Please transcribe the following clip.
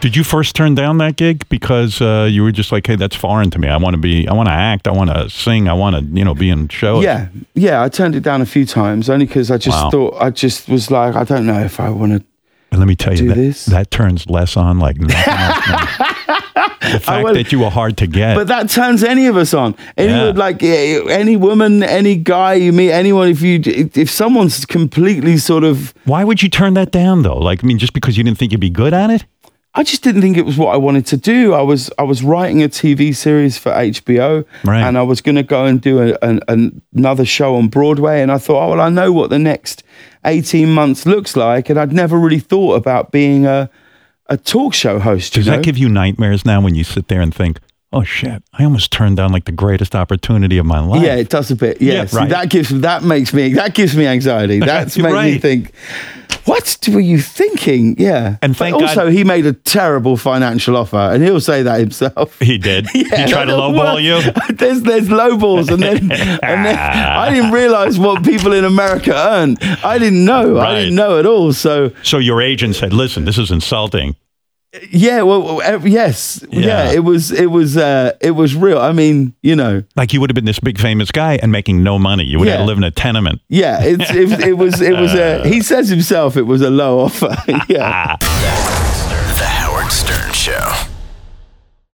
Did you first turn down that gig because uh, you were just like, "Hey, that's foreign to me. I want to be, I want to act, I want to sing, I want to, you know, be in shows." Yeah, yeah. I turned it down a few times only because I just Wow. thought I just was like, I don't know if I want to. And let me tell you that this? that turns less on like nothing else. the fact will- that you were hard to get. But that turns any of us on. Anyone, Yeah. like any woman, any guy you meet, anyone. If you, if someone's completely sort of, Why would you turn that down though? Like, I mean, just because you didn't think you'd be good at it? I just didn't think it was what I wanted to do. I was, I was writing a TV series for HBO, Right. and I was going to go and do a, an, an, another show on Broadway. And I thought, oh well, I know what the next eighteen months looks like, and I'd never really thought about being a, a talk show host. Does you know? that give you nightmares now when you sit there and think, "Oh shit, I almost turned down like the greatest opportunity of my life"? Yeah, it does a bit. Yeah, Yeah, see, right. that gives that makes me that gives me anxiety. That's made me think. What were you thinking? Yeah, And But also God- he made a terrible financial offer, and he'll say that himself. He did. Yeah, he tried to lowball you. There's there's lowballs, and then and then I didn't realize what people in America earn. I didn't know. I didn't know at all. So So your agent said, "Listen, this is insulting." Yeah, well, uh, yes, yeah, Yeah. it was it was uh, it was real. I mean, you know, Like you would have been this big famous guy and making no money. You would have Yeah. to live in a tenement. yeah, it's, it, it was it was a. He says himself it was a low offer. yeah.